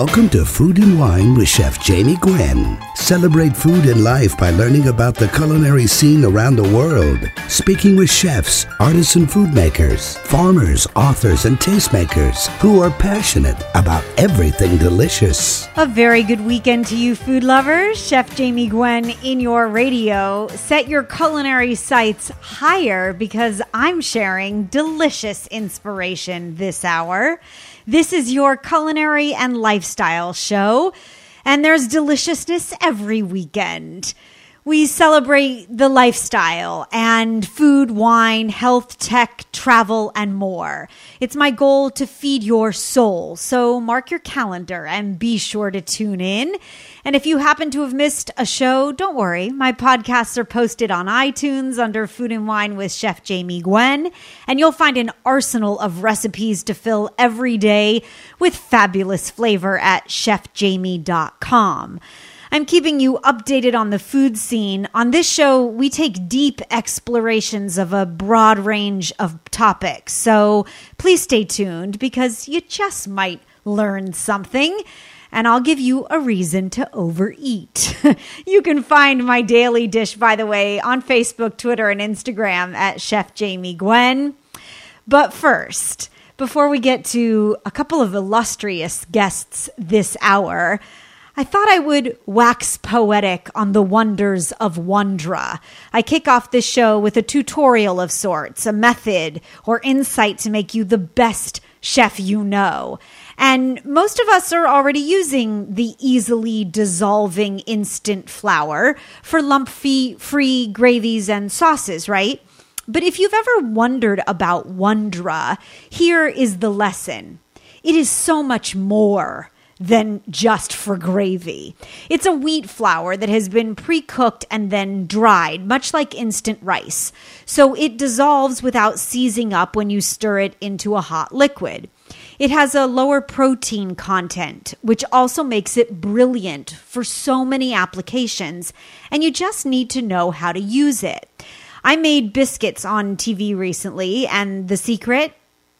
Welcome to Food and Wine with Chef Jamie Gwen. Celebrate food and life by learning about the culinary scene around the world. Speaking with chefs, artisan food makers, farmers, authors, and tastemakers who are passionate about everything delicious. A very good weekend to you, food lovers. Chef Jamie Gwen in your radio. Set your culinary sights higher because I'm sharing delicious inspiration this hour. This is your culinary and lifestyle show, and there's deliciousness every weekend. We celebrate the lifestyle and food, wine, health, tech, travel, and more. It's my goal to feed your soul. So mark your calendar and be sure to tune in. And if you happen to have missed a show, don't worry. My podcasts are posted on iTunes under Food and Wine with Chef Jamie Gwen. And you'll find an arsenal of recipes to fill every day with fabulous flavor at chefjamie.com. I'm keeping you updated on the food scene. On this show, we take deep explorations of a broad range of topics. So please stay tuned because you just might learn something. And I'll give you a reason to overeat. you can find my daily dish, by the way, on Facebook, Twitter, and Instagram at Chef Jamie Gwen. But first, before we get to a couple of illustrious guests this hour, I thought I would wax poetic on the wonders of Wondra. I kick off this show with a tutorial of sorts, a method or insight to make you the best chef you know. And most of us are already using the easily dissolving instant flour for lump free gravies and sauces, right? But if you've ever wondered about Wondra, here is the lesson. It is so much more than just for gravy. It's a wheat flour that has been pre cooked and then dried, much like instant rice. So it dissolves without seizing up when you stir it into a hot liquid. It has a lower protein content, which also makes it brilliant for so many applications, and you just need to know how to use it. I made biscuits on TV recently, and the secret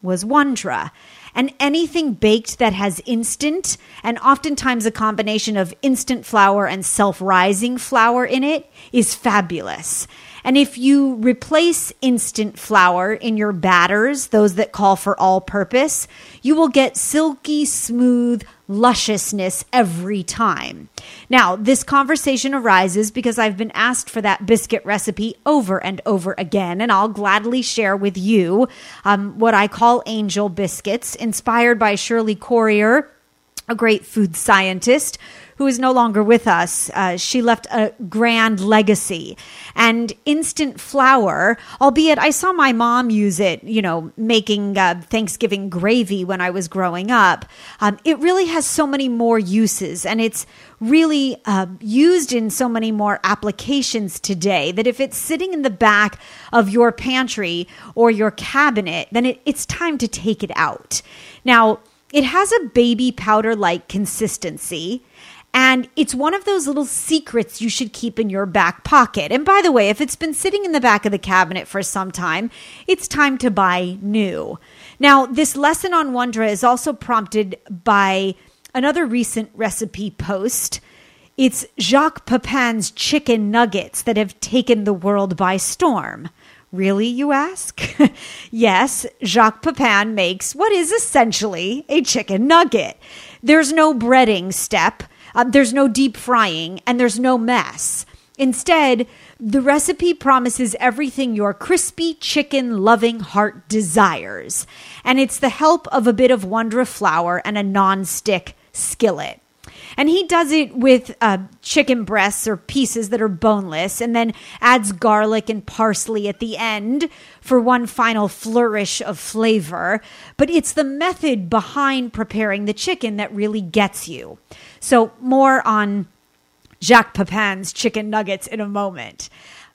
was Wondra and anything baked that has instant and oftentimes a combination of instant flour and self rising flour in it is fabulous. And if you replace instant flour in your batters, those that call for all purpose, you will get silky smooth lusciousness every time. Now, this conversation arises because I've been asked for that biscuit recipe over and over again, and I'll gladly share with you um, what I call angel biscuits, inspired by Shirley Corriher, a great food scientist who is no longer with us. Uh, she left a grand legacy. And instant flour, albeit I saw my mom use it, you know, making uh, Thanksgiving gravy when I was growing up, um, it really has so many more uses. And it's really uh, used in so many more applications today that if it's sitting in the back of your pantry or your cabinet, then it, it's time to take it out. Now, it has a baby powder like consistency. And it's one of those little secrets you should keep in your back pocket. And by the way, if it's been sitting in the back of the cabinet for some time, it's time to buy new. Now, this lesson on Wondra is also prompted by another recent recipe post. It's Jacques Pepin's chicken nuggets that have taken the world by storm. Really, you ask? yes, Jacques Pepin makes what is essentially a chicken nugget. There's no breading step. Uh, there's no deep frying and there's no mess. Instead, the recipe promises everything your crispy chicken loving heart desires. And it's the help of a bit of Wondra flour and a non-stick skillet. And he does it with uh, chicken breasts or pieces that are boneless and then adds garlic and parsley at the end for one final flourish of flavor. But it's the method behind preparing the chicken that really gets you. So, more on Jacques Pepin's chicken nuggets in a moment.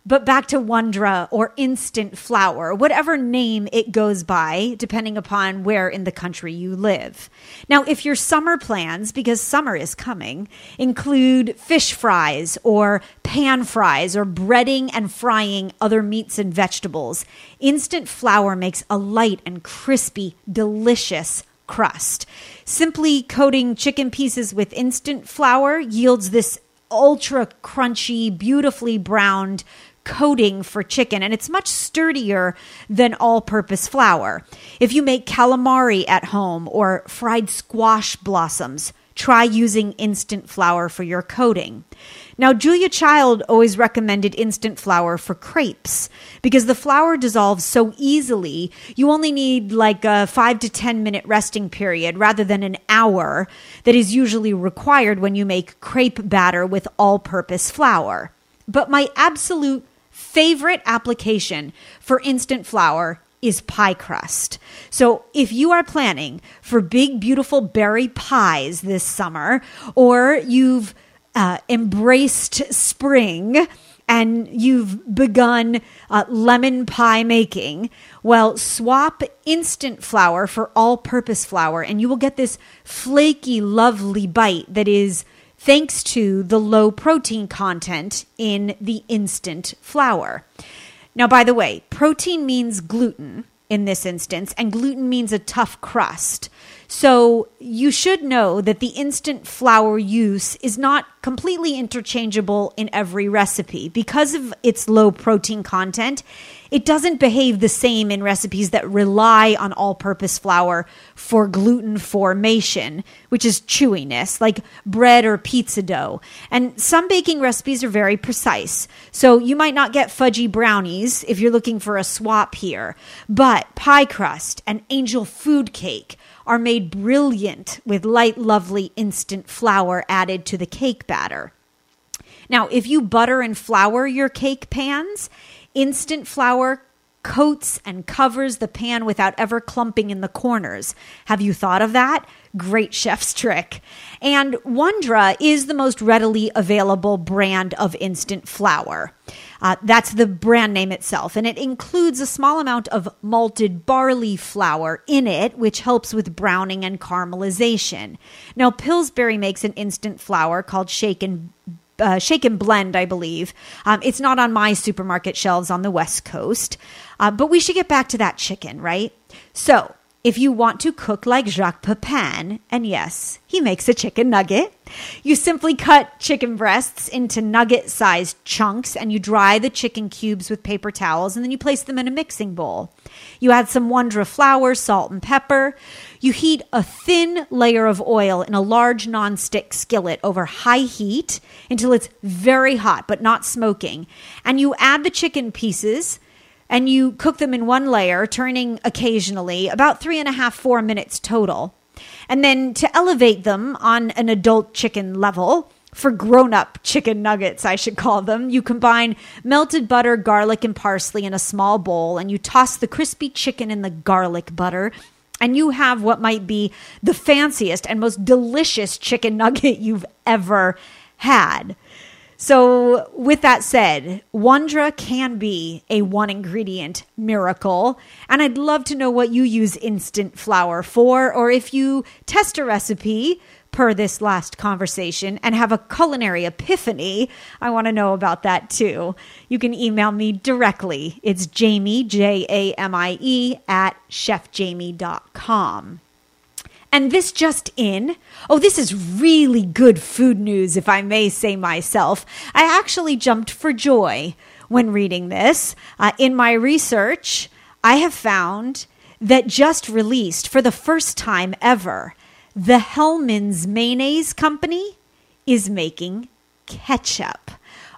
But back to Wondra or instant flour, whatever name it goes by, depending upon where in the country you live. Now, if your summer plans, because summer is coming, include fish fries or pan fries or breading and frying other meats and vegetables, instant flour makes a light and crispy, delicious crust. Simply coating chicken pieces with instant flour yields this ultra crunchy, beautifully browned coating for chicken, and it's much sturdier than all purpose flour. If you make calamari at home or fried squash blossoms, try using instant flour for your coating. Now, Julia Child always recommended instant flour for crepes because the flour dissolves so easily. You only need like a five to 10 minute resting period rather than an hour that is usually required when you make crepe batter with all purpose flour. But my absolute favorite application for instant flour is pie crust. So if you are planning for big, beautiful berry pies this summer, or you've uh, embraced spring and you've begun uh, lemon pie making, well, swap instant flour for all purpose flour, and you will get this flaky, lovely bite that is thanks to the low protein content in the instant flour. Now, by the way, protein means gluten in this instance, and gluten means a tough crust. So you should know that the instant flour use is not completely interchangeable in every recipe. Because of its low protein content, it doesn't behave the same in recipes that rely on all purpose flour for gluten formation, which is chewiness, like bread or pizza dough. And some baking recipes are very precise. So you might not get fudgy brownies if you're looking for a swap here. But pie crust and angel food cake are made brilliant with light, lovely instant flour added to the cake batter. Now, if you butter and flour your cake pans, instant flour coats and covers the pan without ever clumping in the corners. Have you thought of that? Great chef's trick. And Wondra is the most readily available brand of instant flour. Uh, that's the brand name itself, and it includes a small amount of malted barley flour in it, which helps with browning and caramelization. Now, Pillsbury makes an instant flour called shaken uh, shake and blend, I believe. Um, it's not on my supermarket shelves on the West Coast. Uh, but we should get back to that chicken, right? So, if you want to cook like Jacques Pepin, and yes, he makes a chicken nugget, you simply cut chicken breasts into nugget sized chunks and you dry the chicken cubes with paper towels and then you place them in a mixing bowl. You add some Wondra flour, salt, and pepper. You heat a thin layer of oil in a large nonstick skillet over high heat until it's very hot but not smoking. And you add the chicken pieces and you cook them in one layer, turning occasionally, about three and a half, four minutes total. And then to elevate them on an adult chicken level, for grown up chicken nuggets, I should call them. You combine melted butter, garlic, and parsley in a small bowl, and you toss the crispy chicken in the garlic butter. And you have what might be the fanciest and most delicious chicken nugget you've ever had. So, with that said, Wondra can be a one ingredient miracle. And I'd love to know what you use instant flour for, or if you test a recipe per this last conversation and have a culinary epiphany. I want to know about that too. You can email me directly. It's Jamie, J A M I E, at chefjamie.com. And this just in. Oh, this is really good food news, if I may say myself. I actually jumped for joy when reading this. Uh, in my research, I have found that just released for the first time ever, the Hellmann's Mayonnaise Company is making ketchup.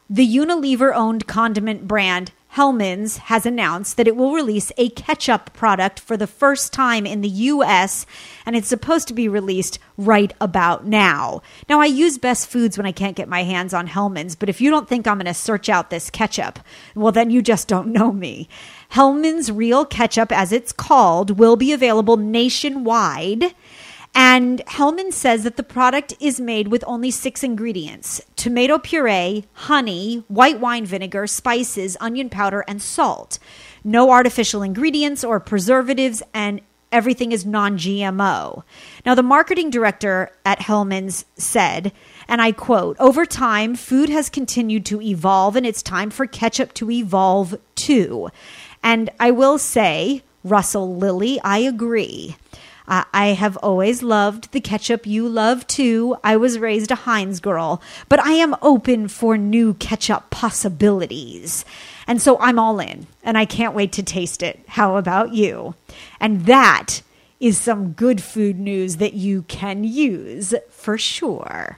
The Unilever owned condiment brand Hellmann's has announced that it will release a ketchup product for the first time in the US, and it's supposed to be released right about now. Now, I use Best Foods when I can't get my hands on Hellmann's, but if you don't think I'm going to search out this ketchup, well, then you just don't know me. Hellmann's Real Ketchup, as it's called, will be available nationwide and Hellmann says that the product is made with only six ingredients tomato puree, honey, white wine vinegar, spices, onion powder, and salt. No artificial ingredients or preservatives, and everything is non GMO. Now, the marketing director at Hellmann's said, and I quote, over time, food has continued to evolve, and it's time for ketchup to evolve too. And I will say, Russell Lilly, I agree. I have always loved the ketchup you love too. I was raised a Heinz girl, but I am open for new ketchup possibilities. And so I'm all in, and I can't wait to taste it. How about you? And that is some good food news that you can use for sure.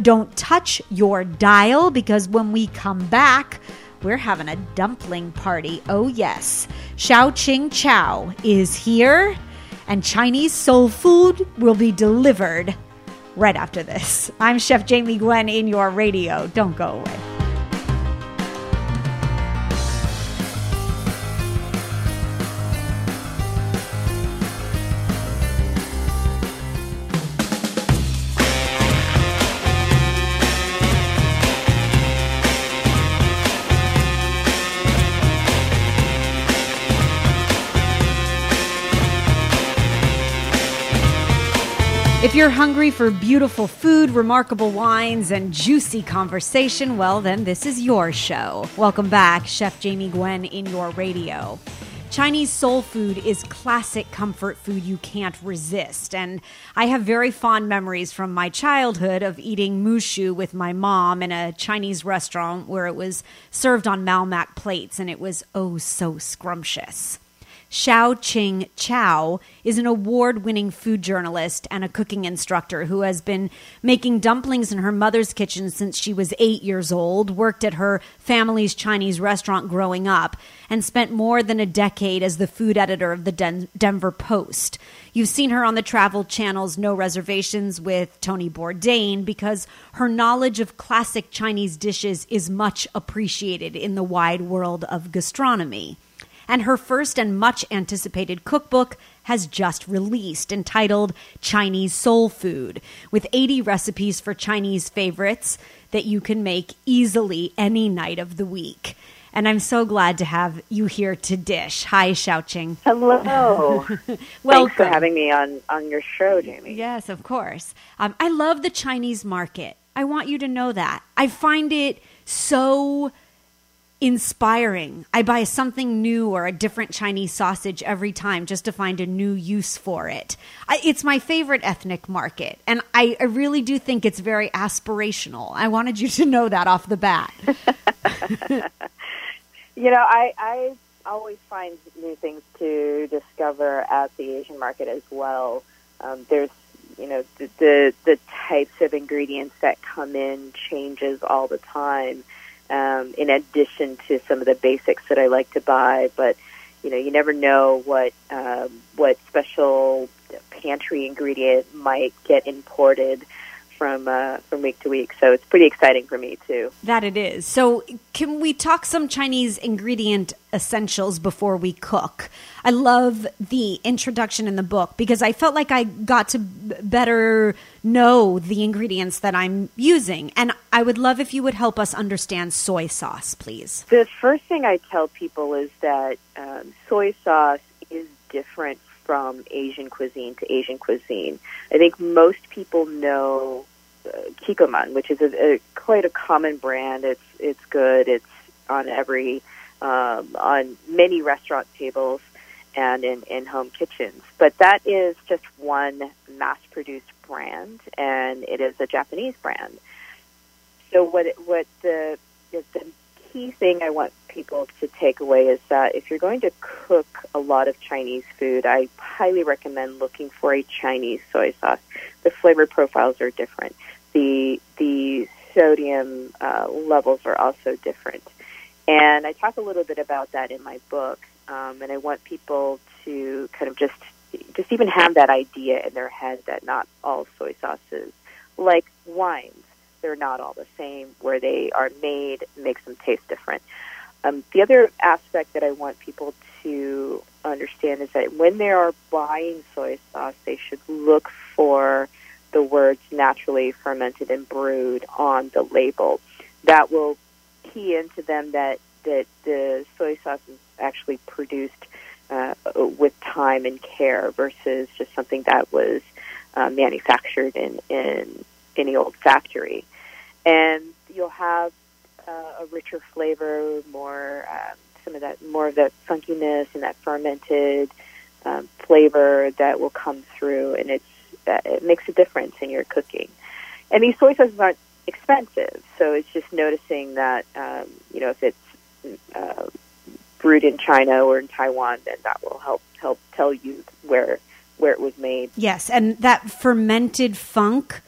Don't touch your dial because when we come back, we're having a dumpling party. Oh, yes. Hsiao-Ching Chou is here, and Chinese soul food will be delivered right after this. I'm Chef Jamie Gwen in your radio. Don't go away. If you're hungry for beautiful food, remarkable wines, and juicy conversation, well, then this is your show. Welcome back, Chef Jamie Gwen in your radio. Chinese soul food is classic comfort food you can't resist. And I have very fond memories from my childhood of eating mushu with my mom in a Chinese restaurant where it was served on Melmac plates and it was oh so scrumptious. Hsiao-Ching Chou is an award winning food journalist and a cooking instructor who has been making dumplings in her mother's kitchen since she was eight years old, worked at her family's Chinese restaurant growing up, and spent more than a decade as the food editor of the Den- Denver Post. You've seen her on the Travel Channel's No Reservations with Tony Bourdain because her knowledge of classic Chinese dishes is much appreciated in the wide world of gastronomy and her first and much anticipated cookbook has just released entitled Chinese Soul Food, with 80 recipes for Chinese favorites that you can make easily any night of the week. And I'm so glad to have you here to dish. Hi, Hsiao-Ching. Hello. Thanks for having me on, on your show, Jamie. Yes, of course. Um, I love the Chinese market. I want you to know that. I find it so inspiring. I buy something new or a different Chinese sausage every time just to find a new use for it. I, it's my favorite ethnic market, and I, I, really do think it's very aspirational. I wanted you to know that off the bat. you know, I, I always find new things to discover at the Asian market as well. Um, there's you know the, the the types of ingredients that come in changes all the time um, in addition to some of the basics that I like to buy. But you know, you never know what um, what special pantry ingredient might get imported from uh, from week to week. So it's pretty exciting for me too. That it is. So can we talk some Chinese ingredient essentials before we cook? I love the introduction in the book because I felt like I got to better know the ingredients that I'm using, and I would love if you would help us understand soy sauce, please. The first thing I tell people is that um, soy sauce is different from Asian cuisine to Asian cuisine. I think most people know Kikkoman, which is a, a, quite a common brand. It's it's good. It's on every um, on many restaurant tables and in, in home kitchens. But that is just one mass-produced brand, and it is a Japanese brand. So what what the the key thing I want people to take away is that if you're going to cook a lot of Chinese food, I highly recommend looking for a Chinese soy sauce. The flavor profiles are different. The the sodium uh, levels are also different, and I talk a little bit about that in my book. Um, and I want people to kind of just just even have that idea in their head that not all soy sauces, like wines, they're not all the same. Where they are made makes them taste different. Um, the other aspect that I want people to understand is that when they are buying soy sauce, they should look for the words naturally fermented and brewed on the label. That will key into them that, that the soy sauce is actually produced uh, with time and care versus just something that was uh, manufactured in, in any old factory. And you'll have uh, a richer flavor, more um, some of that, more of that funkiness and that fermented um, flavor that will come through, and it's it makes a difference in your cooking. And these soy sauces aren't expensive, so it's just noticing that um, you know if it's uh, brewed in China or in Taiwan, then that will help help tell you where where it was made. Yes, and that fermented funk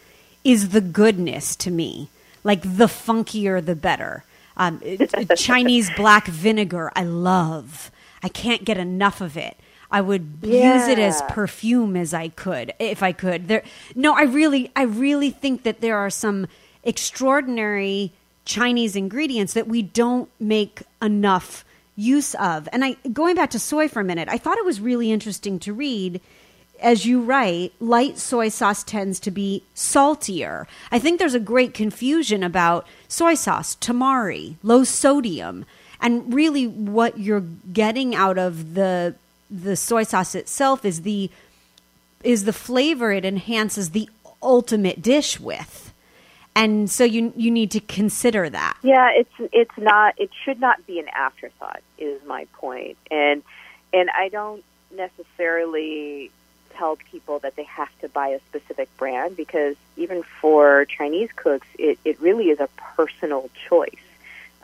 is the goodness to me. Like the funkier, the better. Um, Chinese black vinegar, I love. I can't get enough of it. I would Yeah. use it as perfume as I could, if I could. There, no, I really, I really think that there are some extraordinary Chinese ingredients that we don't make enough use of. And I, going back to soy for a minute, I thought it was really interesting to read as you write, light soy sauce tends to be saltier. I think there's a great confusion about soy sauce, tamari, low sodium, and really what you're getting out of the the soy sauce itself is the is the flavor it enhances the ultimate dish with. And so you you need to consider that. Yeah, it's it's not. It should not be an afterthought. Is my point, and and I don't necessarily tell people that they have to buy a specific brand because even for Chinese cooks, it it really is a personal choice.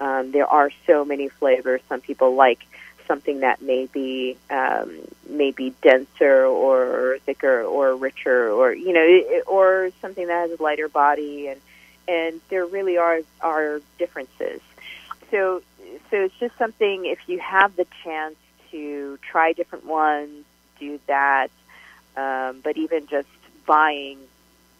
Um, there are so many flavors. Some people like something that may be um, maybe denser or thicker or richer or you know or something that has a lighter body and and there really are are differences. So so it's just something if you have the chance to try different ones, do that. Um, but even just buying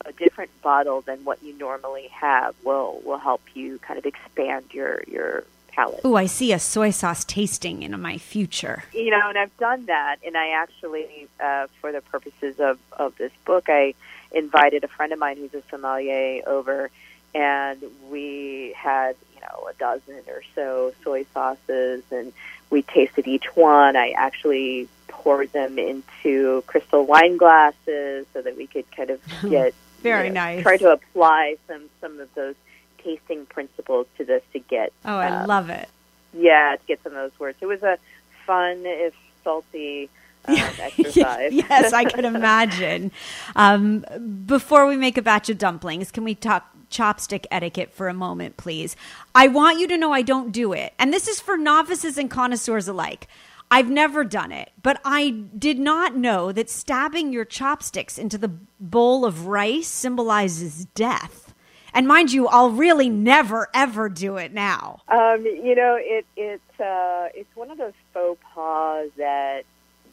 a different bottle than what you normally have will will help you kind of expand your your palate. Oh, I see a soy sauce tasting in my future. You know, and I've done that, and I actually, uh, for the purposes of of this book, I invited a friend of mine who's a sommelier over, and we had you know a dozen or so soy sauces, and we tasted each one. I actually poured them into crystal wine glasses so that we could kind of get Very you know, nice. Try to apply some some of those tasting principles to this to get Oh, I um, love it. yeah, to get some of those words. It was a fun, if salty, um, exercise. yes, I can imagine. Um, before we make a batch of dumplings, can we talk chopstick etiquette for a moment, please? I want you to know I don't do it. And this is for novices and connoisseurs alike. I've never done it, but I did not know that stabbing your chopsticks into the bowl of rice symbolizes death. And mind you, I'll really never ever do it now. Um, you know, it it uh, it's one of those faux pas that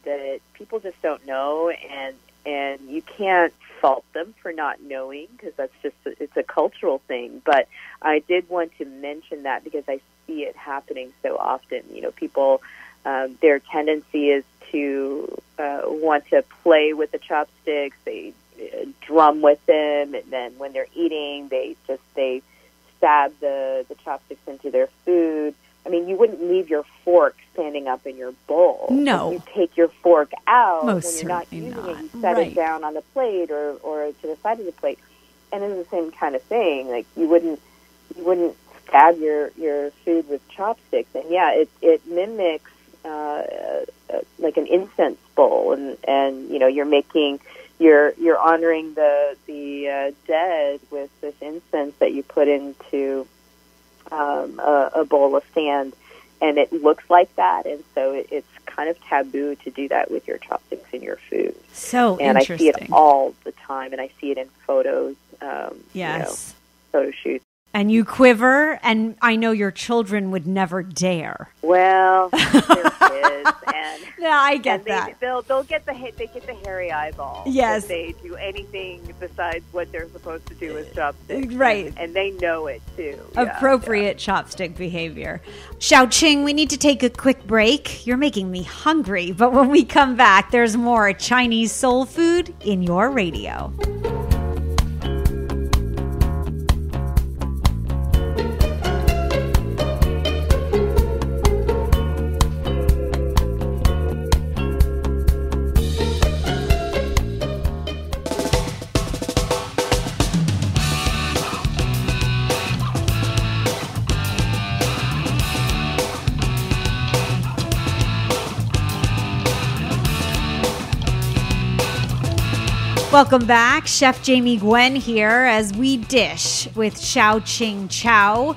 that people just don't know, and and you can't fault them for not knowing because that's just a, it's a cultural thing. But I did want to mention that because I see it happening so often. You know, people um, their tendency is to uh, want to play with the chopsticks. They uh, drum with them, and then when they're eating, they just they stab the the chopsticks into their food. I mean, you wouldn't leave your fork standing up in your bowl. No. you take your fork out Most when you're not using not. it. You set Right. it down on the plate or or to the side of the plate, and it's the same kind of thing. Like you wouldn't you wouldn't stab your your food with chopsticks, and yeah, it it mimics uh, uh, like an incense bowl, and and you know you're making you're you're honoring the the uh, dead with this incense that you put into um, a, a bowl of sand, and it looks like that, and so it, it's kind of taboo to do that with your chopsticks in your food. So and I see it all the time, and I see it in photos. Um, yes. you know, photo shoots. And you quiver, and I know your children would never dare. Well, kids, and Yeah, I get they, that. they'll they'll get the they get the hairy eyeball. Yes. if they do anything besides what they're supposed to do with chopsticks, Right. And, and they know it too. Yeah, Appropriate chopstick behavior. Hsiao-Ching, we need to take a quick break. You're making me hungry, but when we come back, there's more Chinese soul food in your radio. Welcome back. Chef Jamie Gwen here as we dish with Hsiao-Ching Chou,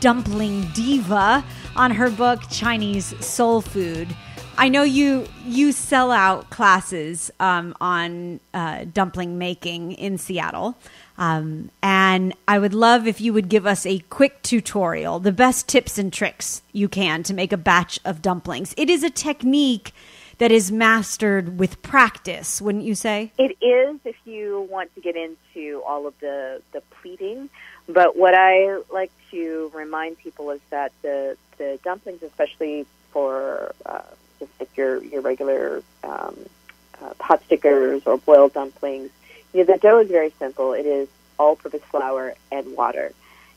dumpling diva, on her book Chinese Soul Food. I know you you sell out classes um, on uh, dumpling making in Seattle. Um, and I would love if you would give us a quick tutorial, the best tips and tricks you can to make a batch of dumplings. It is a technique that is mastered with practice, wouldn't you say? It is if you want to get into all of the, the pleating. But what I like to remind people is that the, the dumplings, especially for uh, just like your, your regular um, uh, pot stickers or boiled dumplings, you know, the dough is very simple. It is all-purpose flour and water,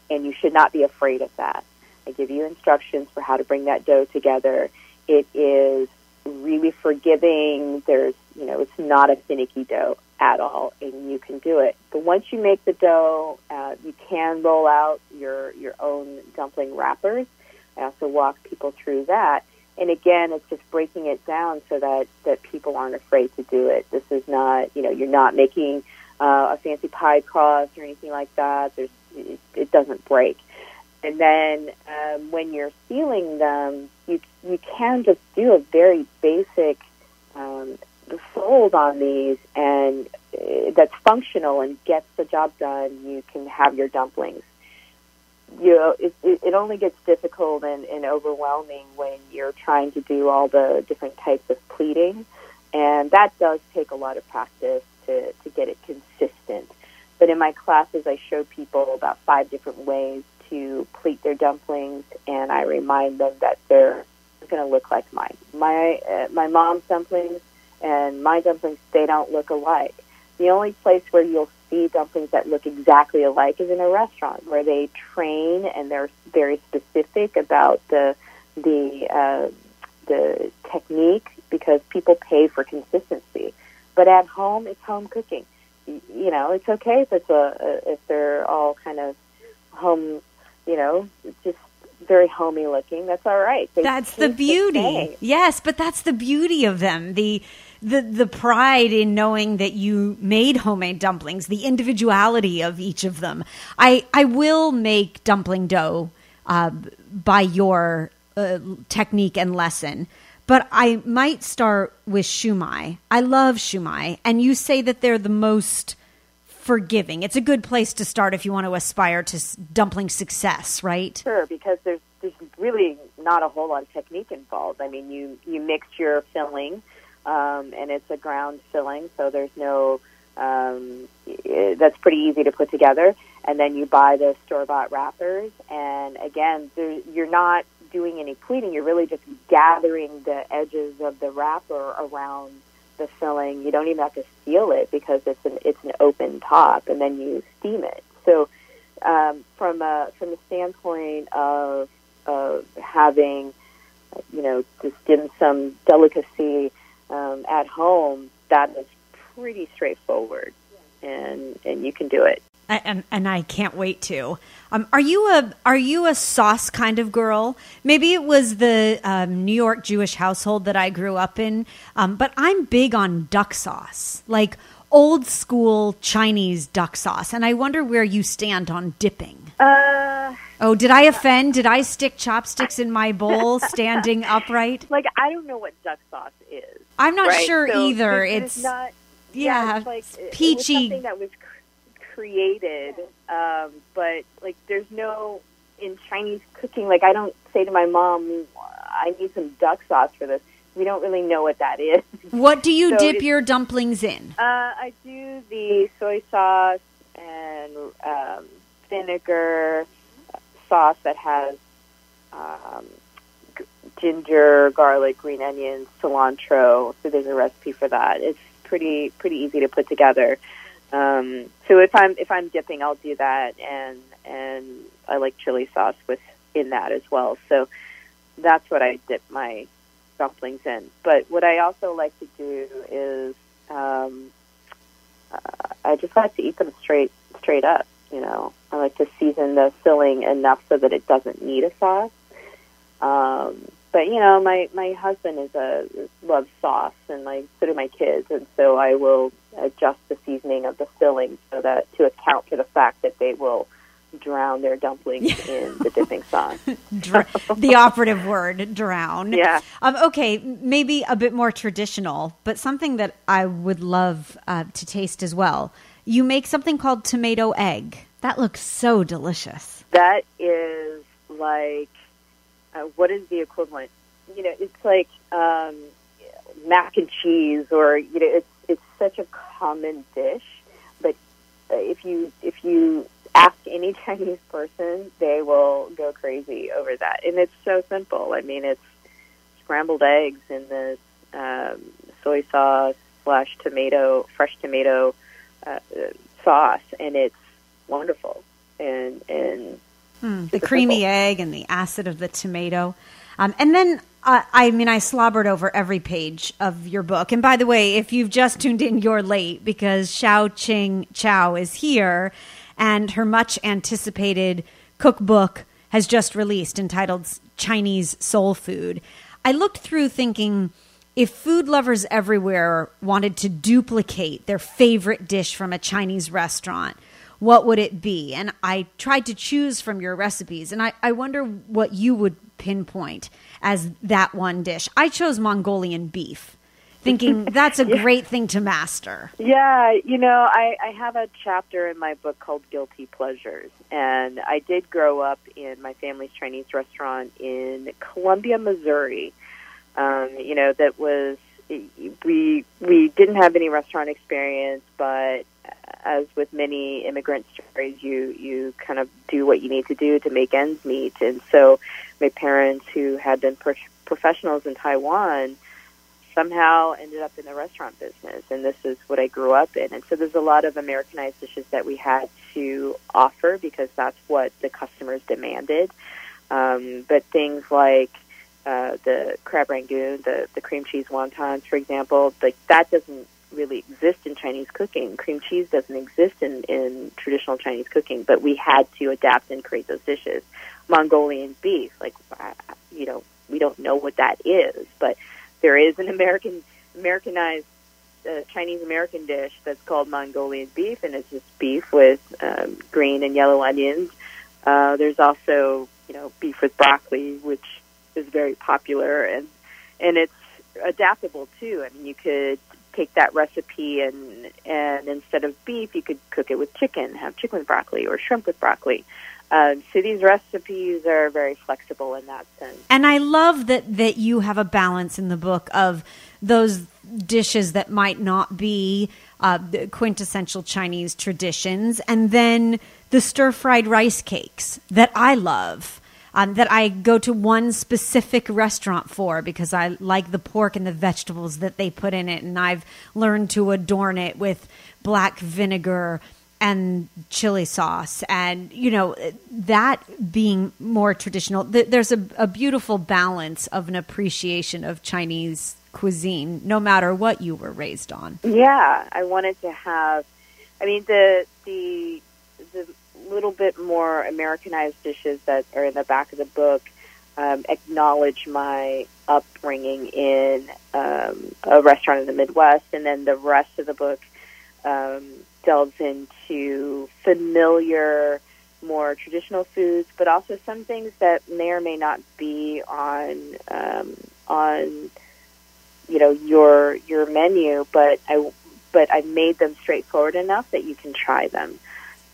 and you should not be afraid of that. I give you instructions for how to bring that dough together. It is really forgiving. There's, you know, it's not a finicky dough at all, and you can do it. But once you make the dough, uh, you can roll out your your own dumpling wrappers. I also walk people through that. And again, it's just breaking it down so that, that people aren't afraid to do it. This is not, you know, you're not making uh, a fancy pie crust or anything like that. There's, it, it doesn't break. And then um, when you're sealing them, you you can just do a very basic um, fold on these, and uh, that's functional and gets the job done. You can have your dumplings you know, it, it, it only gets difficult and, and overwhelming when you're trying to do all the different types of pleating. And that does take a lot of practice to, to get it consistent. But in my classes, I show people about five different ways to pleat their dumplings, and I remind them that they're going to look like mine. My, uh, my mom's dumplings and my dumplings, they don't look alike. The only place where you'll see dumplings that look exactly alike is in a restaurant where they train and they're very specific about the the uh, the technique because people pay for consistency. But at home, it's home cooking. You, know, it's okay if it's a, if they're all kind of home. You know, just very homey looking. That's all right. They that's the beauty. The yes, but that's the beauty of them. The the the pride in knowing that you made homemade dumplings, the individuality of each of them. I I will make dumpling dough uh, by your uh, technique and lesson, but I might start with shumai. I love shumai, and you say that they're the most forgiving. It's a good place to start if you want to aspire to dumpling success, right? Sure, because there's there's really not a whole lot of technique involved. I mean, you you mix your filling um, and it's a ground filling, so there's no. Um, that's pretty easy to put together, and then you buy the store bought wrappers, and again, you're not doing any pleating. You're really just gathering the edges of the wrapper around the filling. You don't even have to seal it because it's an it's an open top, and then you steam it. So, um, from a from the standpoint of of having, you know, just dim sum delicacy um, at home, that is pretty straightforward, and and you can do it. And, and I can't wait to. Um, are you a are you a sauce kind of girl? Maybe it was the um, New York Jewish household that I grew up in, um, but I'm big on duck sauce, like old school Chinese duck sauce, and I wonder where you stand on dipping. Uh, oh, did I offend? Did I stick chopsticks in my bowl standing upright? Like I don't know what duck sauce is. I'm not right? sure so either. It's, it's not. Yeah, yeah it's like peachy. It something that was created, um, but like there's no in Chinese cooking. Like I don't say to my mom, "I need some duck sauce for this." We don't really know what that is. What do you so dip your dumplings in? Uh, I do the soy sauce and um, vinegar sauce that has um, ginger, garlic, green onions, cilantro. So there's a recipe for that. It's pretty pretty easy to put together. Um, so if I'm if I'm dipping, I'll do that, and and I like chili sauce with in that as well. So that's what I dip my dumplings in. But what I also like to do is um, uh, I just like to eat them straight straight up. You know, I like to season the filling enough so that it doesn't need a sauce. Um, but you know, my my husband is a loves sauce, and my so do my kids, and so I will adjust the seasoning of the filling so that to account for the fact that they will drown their dumplings in the dipping sauce. Dr- the operative word, drown. Yeah. Um, okay, maybe a bit more traditional, but something that I would love uh, to taste as well. You make something called tomato egg. That looks so delicious. That is like, uh, what is the equivalent? You know, it's like um, mac and cheese, or you know, it's it's such a common dish. But uh, if you if you ask any Chinese person, they will go crazy over that. And it's so simple. I mean, it's scrambled eggs in this um, soy sauce slash tomato, fresh tomato uh, sauce, and it's wonderful. And and mm, the creamy egg and the acid of the tomato, um, and then uh, I mean, I slobbered over every page of your book. And by the way, if you've just tuned in, you're late because Hsiao-Ching Chou is here and her much anticipated cookbook has just released entitled Chinese Soul Food. I looked through thinking if food lovers everywhere wanted to duplicate their favorite dish from a Chinese restaurant, what would it be? And I tried to choose from your recipes, and I, I wonder what you would pinpoint as that one dish. I chose Mongolian beef thinking that's a yeah. great thing to master. Yeah, you know, I, I have a chapter in my book called Guilty Pleasures, and I did grow up in my family's Chinese restaurant in Columbia, Missouri. Um, you know, that was we we didn't have any restaurant experience, but as with many immigrant stories, you you kind of do what you need to do to make ends meet. And so, my parents, who had been pro- professionals in Taiwan, somehow ended up in the restaurant business, and this is what I grew up in. And so there's a lot of Americanized dishes that we had to offer because that's what the customers demanded. Um, but things like uh, the crab rangoon, the the cream cheese wontons, for example, like that doesn't really exist in Chinese cooking. Cream cheese doesn't exist in in traditional Chinese cooking, but we had to adapt and create those dishes. Mongolian beef, like you know, we don't know what that is, but there is an American Americanized uh, Chinese American dish that's called Mongolian beef, and it's just beef with um, green and yellow onions. Uh, there's also you know beef with broccoli, which is very popular, and and it's adaptable too. I mean, you could take that recipe and and instead of beef, you could cook it with chicken, have chicken with broccoli or shrimp with broccoli. Um, so these recipes are very flexible in that sense. And I love that that you have a balance in the book of those dishes that might not be uh, quintessential Chinese traditions, and then the stir fried rice cakes that I love. Um, that I go to one specific restaurant for because I like the pork and the vegetables that they put in it, and I've learned to adorn it with black vinegar and chili sauce. And you know that being more traditional there's a, a, beautiful balance of an appreciation of chinese cuisine no matter what you were raised on. Yeah i wanted to have i mean the the little bit more americanized dishes that are in the back of the book um, acknowledge my upbringing in um, a restaurant in the midwest and then the rest of the book um, delves into familiar, more traditional foods, but also some things that may or may not be on um, on you know your your menu, but I but I made them straightforward enough that you can try them.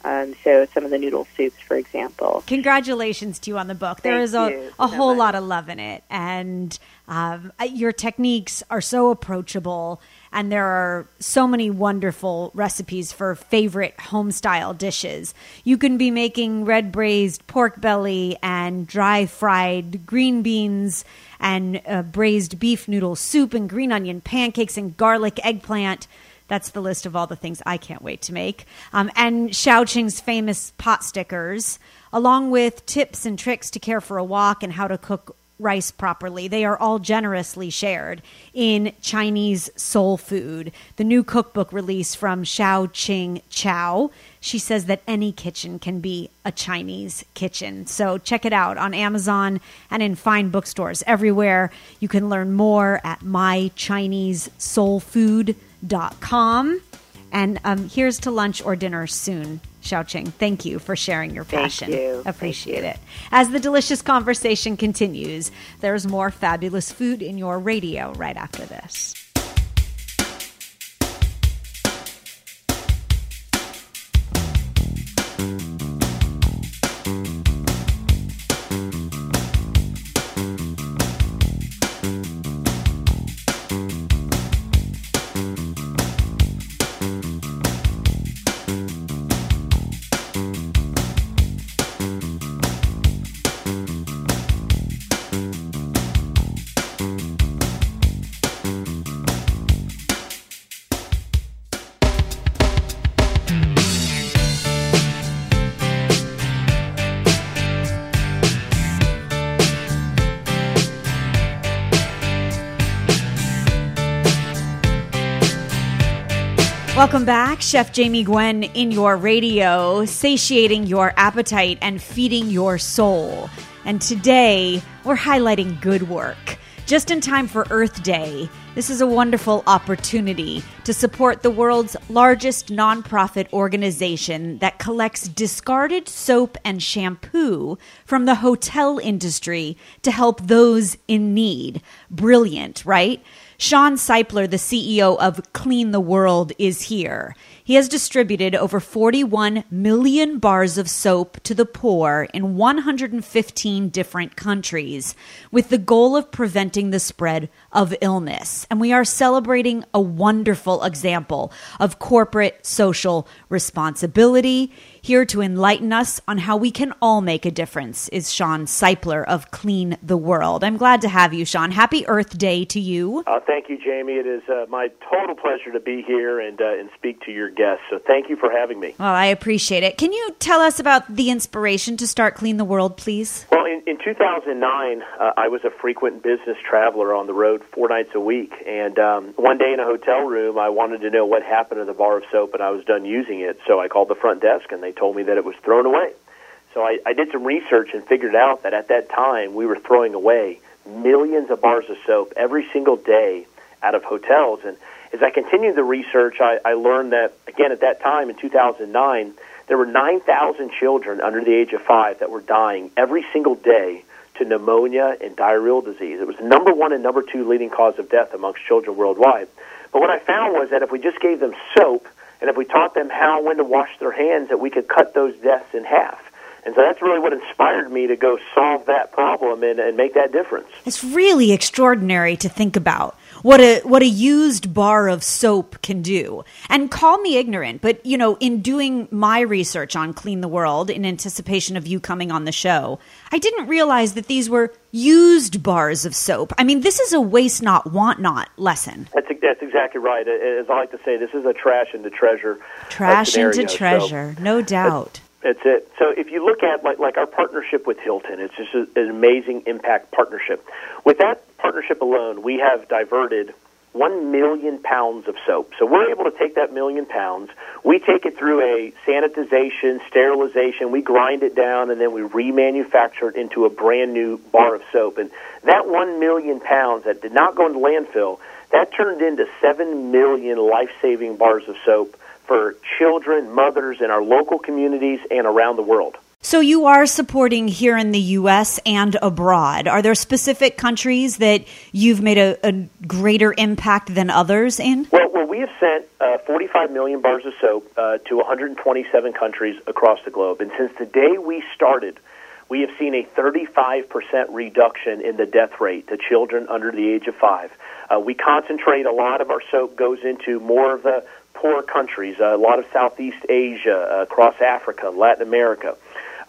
Um, so some of the noodle soups, for example. Congratulations to you on the book. There Thank is a, a so whole much. lot of love in it, and um, your techniques are so approachable and there are so many wonderful recipes for favorite home style dishes. You can be making red braised pork belly and dry fried green beans and uh, braised beef noodle soup and green onion pancakes and garlic eggplant. That's the list of all the things I can't wait to make. Um, and Hsiao-Ching's famous pot stickers, along with tips and tricks to care for a wok and how to cook rice properly. They are all generously shared in Chinese Soul Food, the new cookbook release from Hsiao-Ching Chou. she says that any kitchen can be a Chinese kitchen. So check it out on Amazon and in fine bookstores everywhere. You can learn more at mychinesesoulfood.com. .Com and um, here's to lunch or dinner soon. Hsiao-Ching, thank you for sharing your passion. Thank you. Appreciate Thank it. As the delicious conversation continues, there's more fabulous food in your radio right after this. Welcome back, Chef Jamie Gwen in your radio, satiating your appetite and feeding your soul. And today, we're highlighting good work. Just in time for Earth Day, this is a wonderful opportunity to support the world's largest nonprofit organization that collects discarded soap and shampoo from the hotel industry to help those in need. Brilliant, right? Shawn Seipler, the CEO of Clean the World, is here. He has distributed over 41 million bars of soap to the poor in 115 different countries with the goal of preventing the spread of illness. And we are celebrating a wonderful example of corporate social responsibility. Here to enlighten us on how we can all make a difference is Shawn Seipler of Clean the World. I'm glad to have you, Shawn. Happy Earth Day to you. Uh, thank you, Jamie. It is uh, my total pleasure to be here and uh, and speak to your guests. So thank you for having me. Well, I appreciate it. Can you tell us about the inspiration to start Clean the World, please? Well, in, in 2009, uh, I was a frequent business traveler on the road four nights a week. And um, one day in a hotel room, I wanted to know what happened to the bar of soap, and I was done using it. So I called the front desk, and they told me that it was thrown away. So I, I did some research and figured out that at that time, we were throwing away millions of bars of soap every single day out of hotels. And as I continued the research, I, I learned that, again, at that time in 2009, there were 9,000 children under the age of five that were dying every single day to pneumonia and diarrheal disease. It was number one and number two leading cause of death amongst children worldwide. But what I found was that if we just gave them soap and if we taught them how and when to wash their hands, that we could cut those deaths in half. And so that's really what inspired me to go solve that problem and, and make that difference. It's really extraordinary to think about what a what a used bar of soap can do. And call me ignorant, but you know, in doing my research on Clean the World in anticipation of you coming on the show, I didn't realize that these were used bars of soap. I mean, this is a waste not want not lesson. That's that's exactly right. As I like to say, this is a trash into treasure. uh, Trash into scenario. So- treasure, no doubt. That's it. So if you look at like, like our partnership with Hilton, it's just a, an amazing impact partnership. With that partnership alone, we have diverted one million pounds of soap. So we're able to take that million pounds, we take it through a sanitization, sterilization, we grind it down, and then we remanufacture it into a brand new bar of soap. And that one million pounds that did not go into landfill, that turned into seven million life-saving bars of soap for children, mothers in our local communities and around the world. So you are supporting here in the U.S. and abroad. Are there specific countries that you've made a, a greater impact than others in? Well, well we have sent uh, 45 million bars of soap uh, to 127 countries across the globe. And since the day we started, we have seen a 35% reduction in the death rate to children under the age of five. Uh, we concentrate, a lot of our soap goes into more of the poor countries, a lot of Southeast Asia, uh, across Africa, Latin America.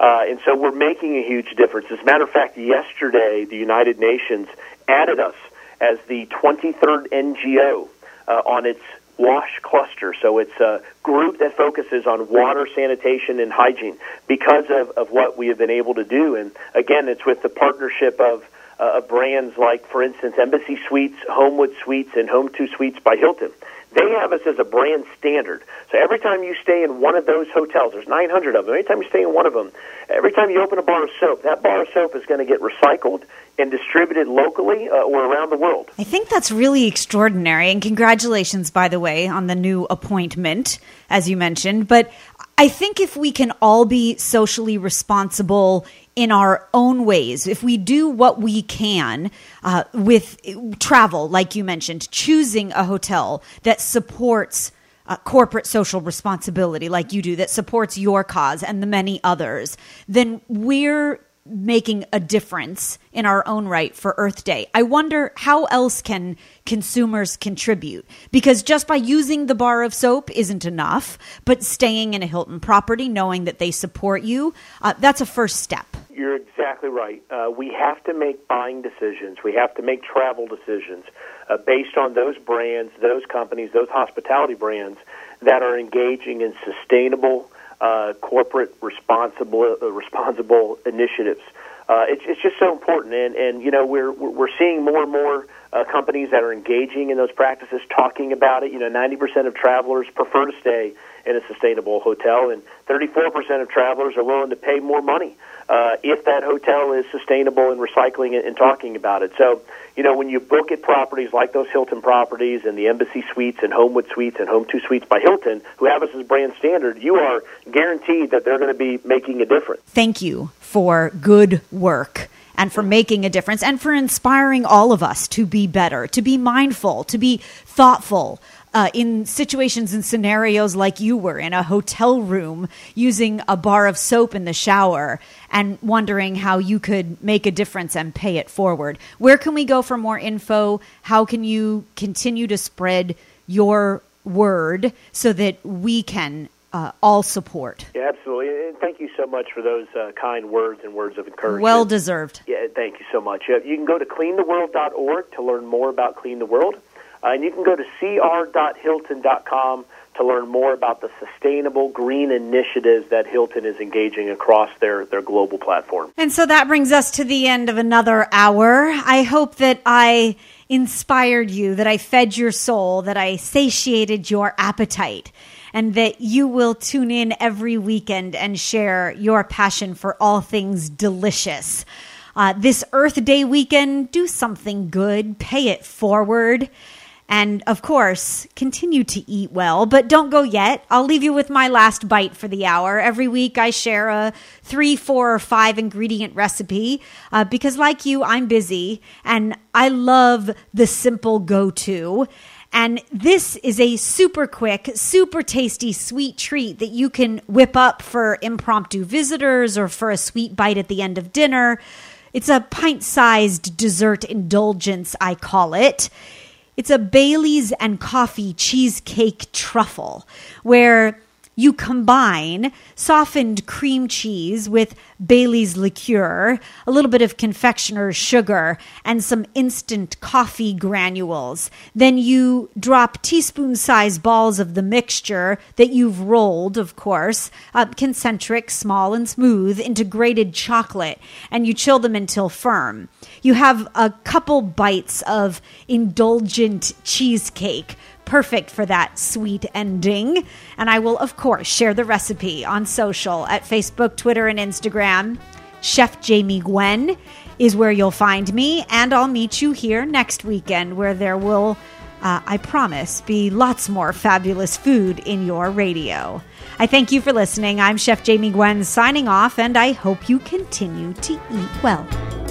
Uh, and so we're making a huge difference. As a matter of fact, yesterday the United Nations added us as the 23rd NGO uh, on its WASH cluster. So it's a group that focuses on water, sanitation, and hygiene because of, of what we have been able to do. And again, it's with the partnership of, uh, brands like, for instance, Embassy Suites, Homewood Suites, and Home 2 Suites by Hilton. They have us as a brand standard. So every time you stay in one of those hotels, there's 900 of them. Every time you stay in one of them, every time you open a bar of soap, that bar of soap is going to get recycled and distributed locally uh, or around the world. I think that's really extraordinary. And congratulations, by the way, on the new appointment, as you mentioned. But I think if we can all be socially responsible in our own ways, if we do what we can uh, with travel, like you mentioned, choosing a hotel that supports uh, corporate social responsibility, like you do, that supports your cause and the many others, then we're making a difference in our own right for Earth Day. I wonder how else can consumers contribute? Because just by using the bar of soap isn't enough, but staying in a Hilton property, knowing that they support you, uh, that's a first step. You're exactly right. Uh, we have to make buying decisions. We have to make travel decisions uh, based on those brands, those companies, those hospitality brands that are engaging in sustainable uh, corporate responsible uh, responsible initiatives. Uh, it's, it's just so important, and and you know we're we're seeing more and more uh, companies that are engaging in those practices, talking about it. You know, 90% of travelers prefer to stay in a sustainable hotel, and 34% of travelers are willing to pay more money uh, if that hotel is sustainable and recycling it and talking about it. So, you know, when you book at properties like those Hilton properties and the Embassy Suites and Homewood Suites and Home2 Suites by Hilton, who have us as brand standard, you are guaranteed that they're going to be making a difference. Thank you for good work and for making a difference and for inspiring all of us to be better, to be mindful, to be thoughtful uh, in situations and scenarios like you were in a hotel room using a bar of soap in the shower and wondering how you could make a difference and pay it forward. Where can we go for more info? How can you continue to spread your word so that we can uh, all support? Yeah, absolutely. And thank you so much for those uh, kind words and words of encouragement. Well deserved. Yeah, thank you so much. You can go to cleantheworld.org to learn more about Clean the World. Uh, and you can go to cr.hilton.com to learn more about the sustainable green initiatives that Hilton is engaging across their, their global platform. And so that brings us to the end of another hour. I hope that I inspired you, that I fed your soul, that I satiated your appetite, and that you will tune in every weekend and share your passion for all things delicious. Uh, this Earth Day weekend, do something good, pay it forward. And of course, continue to eat well, but don't go yet. I'll leave you with my last bite for the hour. Every week, I share a three, four, or five ingredient recipe uh, because, like you, I'm busy and I love the simple go to. And this is a super quick, super tasty sweet treat that you can whip up for impromptu visitors or for a sweet bite at the end of dinner. It's a pint sized dessert indulgence, I call it. It's a Bailey's and coffee cheesecake truffle where you combine softened cream cheese with Bailey's liqueur, a little bit of confectioner's sugar, and some instant coffee granules. Then you drop teaspoon sized balls of the mixture that you've rolled, of course, uh, concentric, small, and smooth, into grated chocolate, and you chill them until firm. You have a couple bites of indulgent cheesecake perfect for that sweet ending. And I will, of course, share the recipe on social at Facebook, Twitter, and Instagram. Chef Jamie Gwen is where you'll find me, and I'll meet you here next weekend where there will, uh, I promise, be lots more fabulous food in your radio. I thank you for listening. I'm Chef Jamie Gwen signing off, and I hope you continue to eat well.